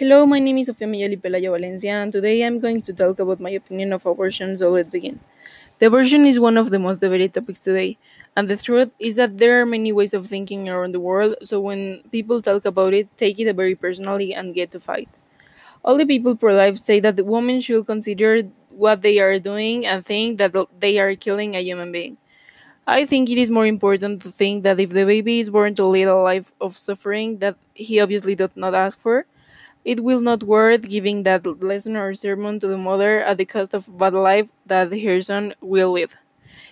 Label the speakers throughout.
Speaker 1: Hello, my name is Sofia Miguel Pelayo Valencia, and today I'm going to talk about my opinion of abortion, so let's begin. The abortion is one of the most debated topics today, and the truth is that there are many ways of thinking around the world, so when people talk about it, take it very personally and get to fight. All the people pro life say that the women should consider what they are doing and think that they are killing a human being. I think it is more important to think that if the baby is born to lead a life of suffering that he obviously did not ask for, it will not worth giving that lesson or sermon to the mother at the cost of bad life that her son will lead.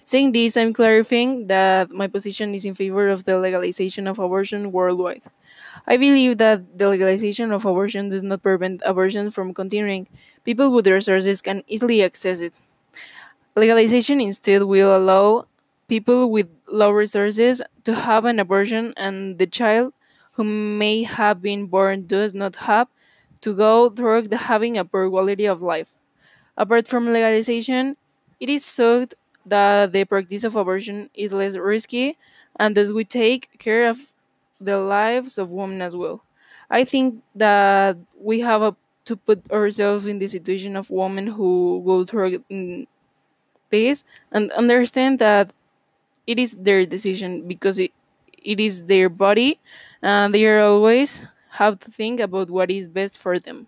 Speaker 1: Saying this, I'm clarifying that my position is in favor of the legalization of abortion worldwide. I believe that the legalization of abortion does not prevent abortion from continuing. People with resources can easily access it. Legalization instead will allow people with low resources to have an abortion and the child who may have been born does not have to go through having a poor quality of life. Apart from legalization, it is thought that the practice of abortion is less risky and thus we take care of the lives of women as well. I think that we have a, to put ourselves in the situation of women who go through this and understand that it is their decision because it, it is their body and they always have to think about what is best for them.